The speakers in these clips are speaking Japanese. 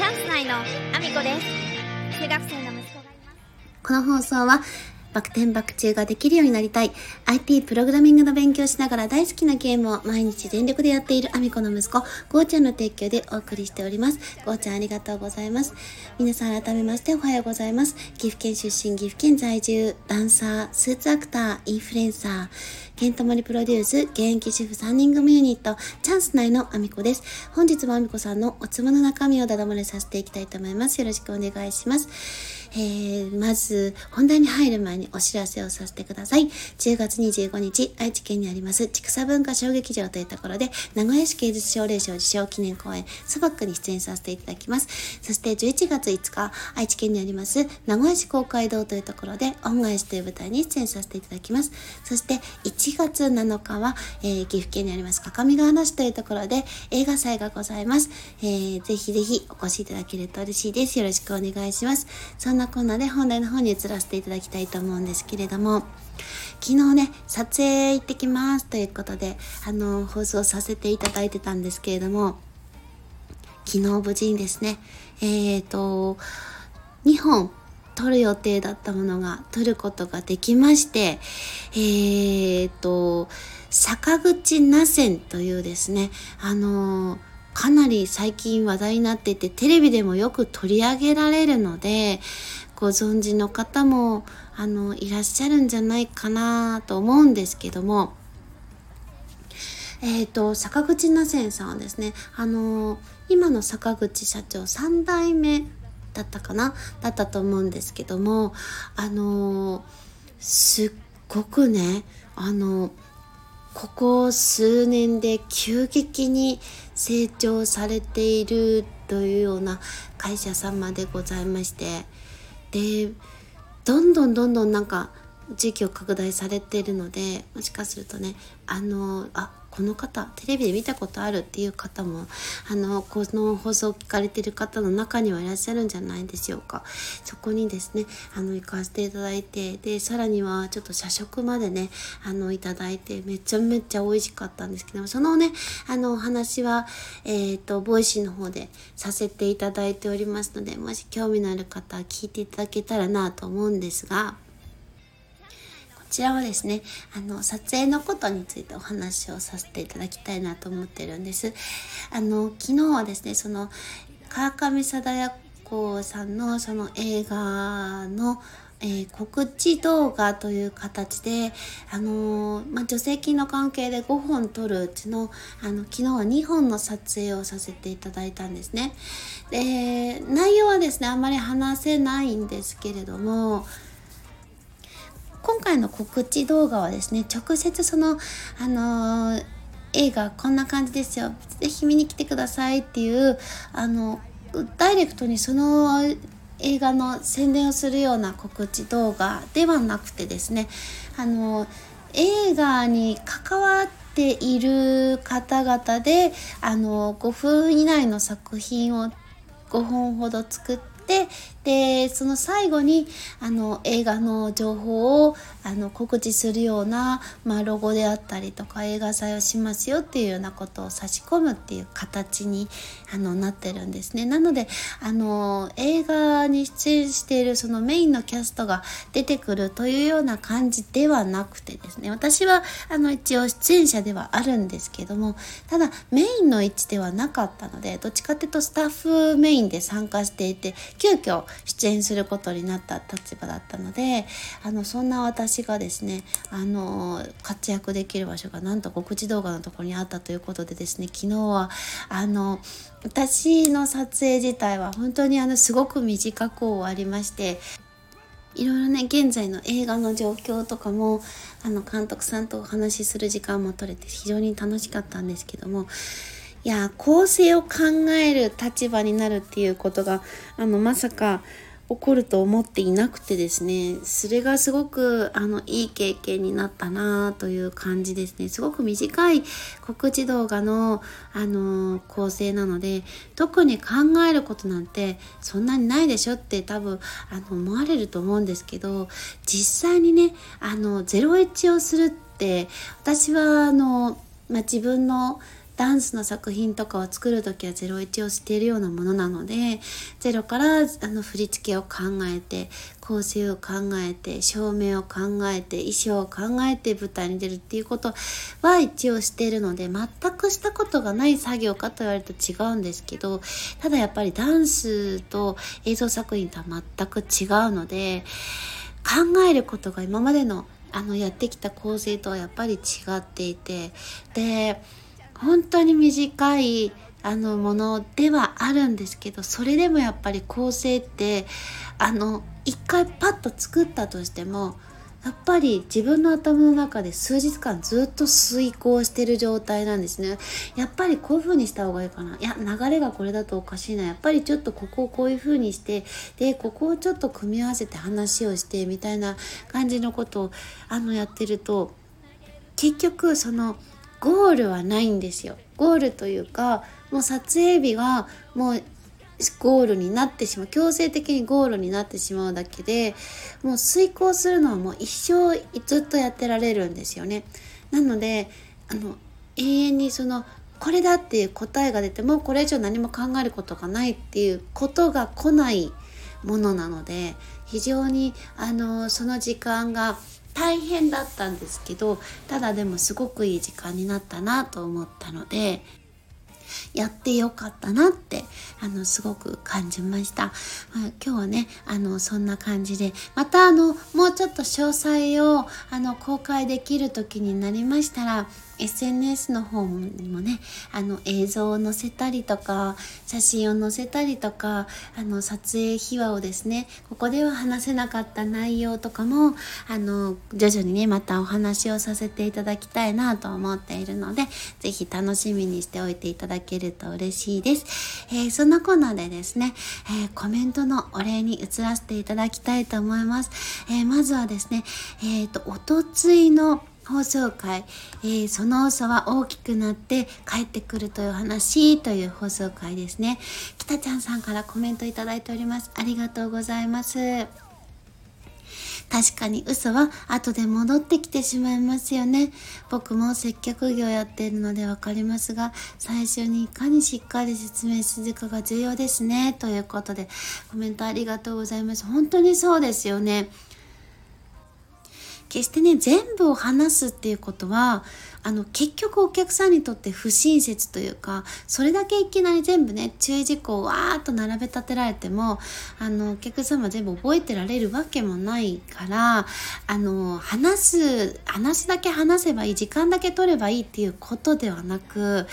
チャンス内のアミコです中学生の息子がいますこの放送は、バク転バク中ができるようになりたい、IT プログラミングの勉強しながら大好きなゲームを毎日全力でやっているアミコの息子、ゴーちゃんの提供でお送りしております。ゴーちゃんありがとうございます。皆さん改めましておはようございます。岐阜県出身、岐阜県在住、ダンサー、スーツアクター、インフルエンサー、ケントマリプロデュース、現役主婦3人組ユニット、チャンス内のアミコです。本日もアミコさんのおつぼの中身をだだ漏れさせていきたいと思います。よろしくお願いします。えー、まず、本題に入る前にお知らせをさせてください。10月25日、愛知県にあります、千草文化小劇場というところで、名古屋市芸術奨励賞受賞記念公演、サバックに出演させていただきます。そして11月5日、愛知県にあります、名古屋市公会堂というところで、恩返しという舞台に出演させていただきます。そして1月7日は、えー、岐阜県にあります、各務原市というところで、映画祭がございます。えー、ぜひぜひお越しいただけると嬉しいです。よろしくお願いします。そんなこんなで本題の方に移らせていただきたいと思うんですけれども、昨日ね、撮影行ってきますということで、あの、放送させていただいてたんですけれども、昨日無事にですね、えっ、ー、と、2本撮る予定だったものが撮ることができまして、えー、と、坂口那線というですね、あのかなり最近話題になっていて、テレビでもよく取り上げられるので、ご存知の方も、あの、いらっしゃるんじゃないかなと思うんですけども、えっ、ー、と、坂口那線さんはですね、あの今の坂口社長3代目だったかな？だったと思うんですけども、あのすっごくね、あのここ数年で急激に成長されているというような会社様でございまして。でどんどんどんどんなんか地域を拡大されているのでもしかするとねあのあこの方テレビで見たことあるっていう方もあのこの放送を聞かれてる方の中にはいらっしゃるんじゃないでしょうか。そこにですねあの行かせていただいてでさらにはちょっと社食までねあのいただいてめちゃめちゃ美味しかったんですけどもそのねあのお話はえっ、ー、とボイシーの方でさせていただいておりますのでもし興味のある方は聞いていただけたらなと思うんですがちらはですね、あの、撮影のことについてお話をさせていただきたいなと思ってるんです。あの、昨日はですね、その、川上貞子さんのその映画の、えー、告知動画という形で、あのー、まあ、助成金の関係で5本撮るうちの、あの、昨日は2本の撮影をさせていただいたんですね。で、内容はですね、あんまり話せないんですけれども、今回の告知動画はですね直接そのあのー、映画こんな感じですよ。是非見に来てくださいっていうあのダイレクトにその映画の宣伝をするような告知動画ではなくてですねあの映画に関わっている方々であの5分以内の作品を5本ほど作ってでその最後にあの映画の情報をあの告知するような、まあ、ロゴであったりとか映画祭をしますよっていうようなことを差し込むっていう形にあのなってるんですね。なのであの映画に出演しているそのメインのキャストが出てくるというような感じではなくてですね私はあの一応出演者ではあるんですけどもただメインの位置ではなかったのでどっちかっていうとスタッフメインで参加していて急遽出演することになった立場だったのであのそんな私がですねあの活躍できる場所がなんと告知動画のところにあったということでですね昨日はあの私の撮影自体は本当にあのすごく短く終わりましていろいろね現在の映画の状況とかもあの監督さんとお話しする時間も取れて非常に楽しかったんですけどもいや構成を考える立場になるっていうことがあのまさか起こると思っていなくてですね。それがすごくあのいい経験になったなという感じですね。すごく短い告知動画のあの構成なので特に考えることなんてそんなにないでしょって多分あの思われると思うんですけど実際にねあの01をするって私はあの、まあ、自分のダンスの作品とかを作る時は01をしているようなものなのでゼロからあの振り付けを考えて構成を考えて照明を考えて衣装を考えて舞台に出るっていうことは一応しているので全くしたことがない作業かと言われると違うんですけどただやっぱりダンスと映像作品とは全く違うので考えることが今までのあのやってきた構成とはやっぱり違っていてで本当に短いあのものではあるんですけどそれでもやっぱり構成ってあの一回パッと作ったとしてもやっぱり自分の頭の中で数日間ずっと遂行してる状態なんですね。やっぱりこういう風にした方がいいかな。いや、流れがこれだとおかしいな。やっぱりちょっとここをこういう風にして、で、ここをちょっと組み合わせて話をして、みたいな感じのことを、あの、やってると、結局、その、ゴールはないんですよ。ゴールというか、もう撮影日がもうゴールになってしまう強制的にゴールになってしまうだけでもう遂行するのはもう一生ずっとやってられるんですよね。なのであの永遠にそのこれだっていう答えが出てもうこれ以上何も考えることがないっていうことが来ないものなので非常にあのその時間が大変だったんですけどただでもすごくいい時間になったなと思ったのでやってよかったなってあのすごく感じました、まあ、今日はねあのそんな感じでまたあのもうちょっと詳細をあの公開できる時になりましたら SNS の方にもねあの映像を載せたりとか写真を載せたりとかあの撮影秘話をですねここでは話せなかった内容とかもあの徐々にねまたお話をさせていただきたいなと思っているので是非楽しみにしておいていただけると嬉しいです、えー、そんなコーナーでですね、えー、コメントのお礼に移らせていただきたいと思います、えー、まずはですねえっ、とおとついの放送回、えー、その嘘は大きくなって帰ってくるという話という放送回ですね。北ちゃんさんからコメントいただいております。ありがとうございます。確かに嘘は後で戻ってきてしまいますよね。僕も接客業やっているのでわかりますが、最初にいかにしっかり説明するかが重要ですね。ということで、コメントありがとうございます。本当にそうですよね。決してね全部を話すっていうことはあの結局お客さんにとって不親切というかそれだけいきなり全部ね注意事項をわーっと並べ立てられてもあのお客様全部覚えてられるわけもないからあの話す話すだけ話せばいい時間だけ取ればいいっていうことではなく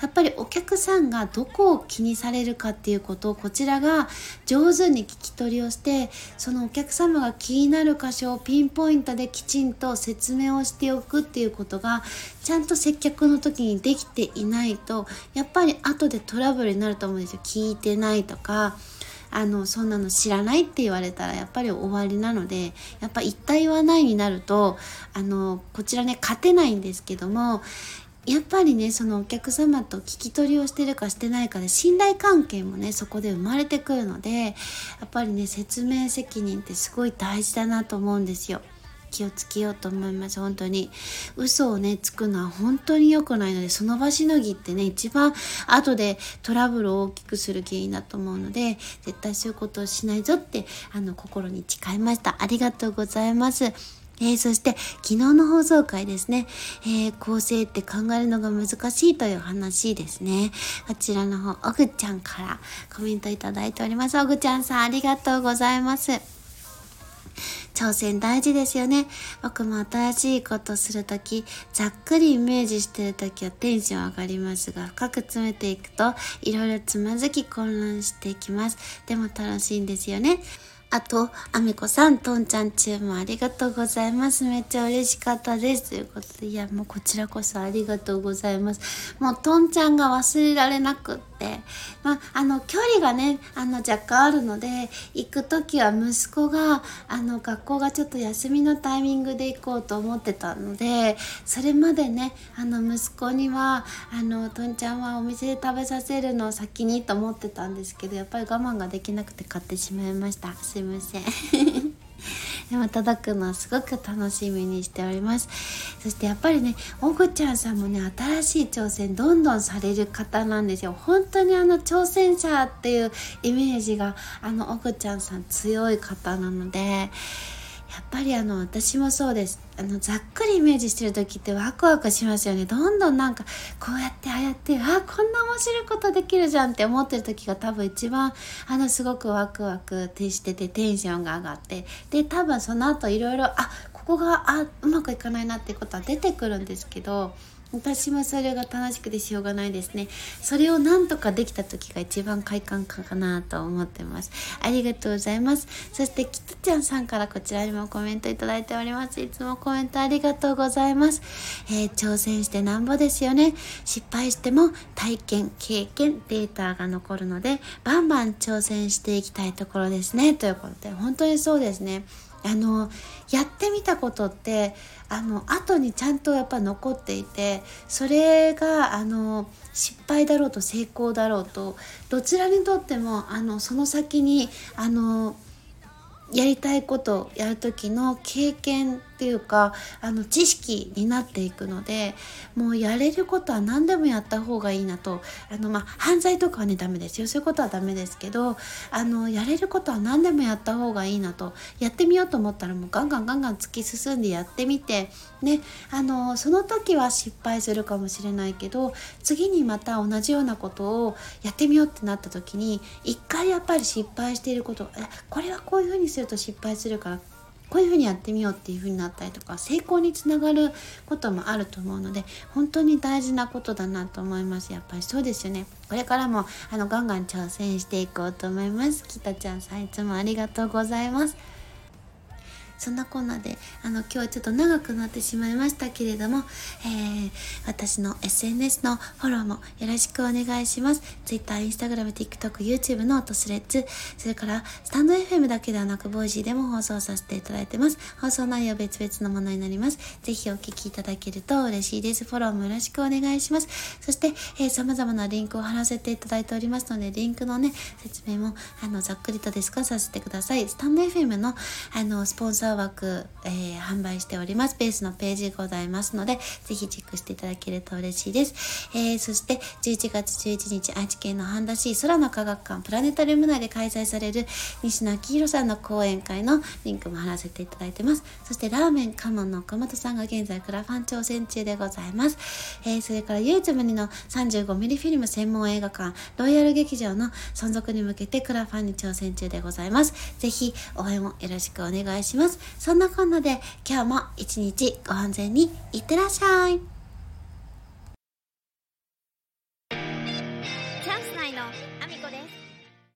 やっぱりお客さんがどこを気にされるかっていうことをこちらが上手に聞き取りをしてそのお客様が気になる箇所をピンポイントできちんと説明をしておくっていうことがちゃんと接客の時にできていないとやっぱり後でトラブルになると思うんですよ聞いてないとかあのそんなの知らないって言われたらやっぱり終わりなのでやっぱ一体はないになるとあのこちらね勝てないんですけどもやっぱりねそのお客様と聞き取りをしてるかしてないかで信頼関係もねそこで生まれてくるのでやっぱりね説明責任ってすごい大事だなと思うんですよ。気をつけようと思います本当に嘘をねつくのは本当に良くないのでその場しのぎってね一番後でトラブルを大きくする原因だと思うので絶対そういうことをしないぞってあの心に誓いましたありがとうございますえー、そして昨日の放送回ですね、えー、構成って考えるのが難しいという話ですね。こちらの方、おぐちゃんからコメントいただいております。おぐちゃんさんありがとうございます。挑戦大事ですよね。僕も新しいことするとき、ざっくりイメージしてるときはテンション上がりますが、深く詰めていくと、いろいろつまずき混乱していきます。でも楽しいんですよね。あと、あめこさん、とんちゃんチーもありがとうございます。めっちゃ嬉しかったです。ということで、いや、もうこちらこそありがとうございます。もう、とんちゃんが忘れられなくって、まあ、あの、距離がね、あの、若干あるので、行く時は息子が、あの、学校がちょっと休みのタイミングで行こうと思ってたので、それまでね、あの、息子には、あの、とんちゃんはお店で食べさせるのを先にと思ってたんですけど、やっぱり我慢ができなくて買ってしまいました。すいません。でも届くのすごく楽しみにしております。そしてやっぱりねおぐちゃんさんもね新しい挑戦どんどんされる方なんですよ。本当にあの挑戦者っていうイメージがあのおぐちゃんさん強い方なので。やっぱりあの私もそうです。あのざっくりイメージしてる時ってワクワクしますよね。どんどんなんかこうやってああやってあこんな面白いことできるじゃんって思ってる時が多分一番あのすごくワクワクしててテンションが上がって。で多分その後いろいろあここがあうまくいかないなってことは出てくるんですけど私もそれが楽しくてしょうがないですね。それをなんとかできた時が一番快感かなと思ってます。ありがとうございます。そしてキトちゃんさんからこちらにもコメントいただいております。いつもコメントありがとうございます。えー、挑戦してなんぼですよね。失敗しても体験、経験、データが残るので、バンバン挑戦していきたいところですね。ということで、本当にそうですね。あのやってみたことってあの後にちゃんとやっぱ残っていてそれがあの失敗だろうと成功だろうとどちらにとってもあのその先にあのやりたいことやる時の経験ていうかあの知識になっていくのでもうやれることは何でもやった方がいいなとあの、まあ、犯罪とかはねダメですよ。そういうことはダメですけどあのやれることは何でもやった方がいいなとやってみようと思ったらもうガンガンガンガン突き進んでやってみてねあのその時は失敗するかもしれないけど次にまた同じようなことをやってみようってなった時に一回やっぱり失敗していることこれはこういうふうにすると失敗するからこういうふうにやってみようっていうふうになったりとか成功につながることもあると思うので本当に大事なことだなと思います。やっぱりそうですよね。これからもあのガンガン挑戦していこうと思います。きたちゃんさんいつもありがとうございます。そんなこんなであの今日はちょっと長くなってしまいましたけれども、えー、私の SNS のフォローもよろしくお願いします。Twitter、Instagram、TikTok、YouTube のトスレッツそれからスタンド FM だけではなくボイジーでも放送させていただいてます。放送内容別々のものになります。ぜひお聞きいただけると嬉しいです。フォローもよろしくお願いします。そして、えー、様々なリンクを貼らせていただいておりますのでリンクのね説明もあのざっくりとですがさせてください。スタンド FM のあのスポンサー枠、えー、販売しております。ベースのページございますので、ぜひチェックしていただけると嬉しいです。えー、そして、11月11日、愛知県の半田市空の科学館プラネタリウム内で開催される西野明宏さんの講演会のリンクも貼らせていただいてます。そして、ラーメンカモンの岡本さんが現在クラファン挑戦中でございます。えー、それから唯一無二の 35mm フィルム専門映画館、ロイヤル劇場の存続に向けてクラファンに挑戦中でございます。ぜひ応援をよろしくお願いしますそんなこんなで今日も一日ご安全にいってらっしゃい。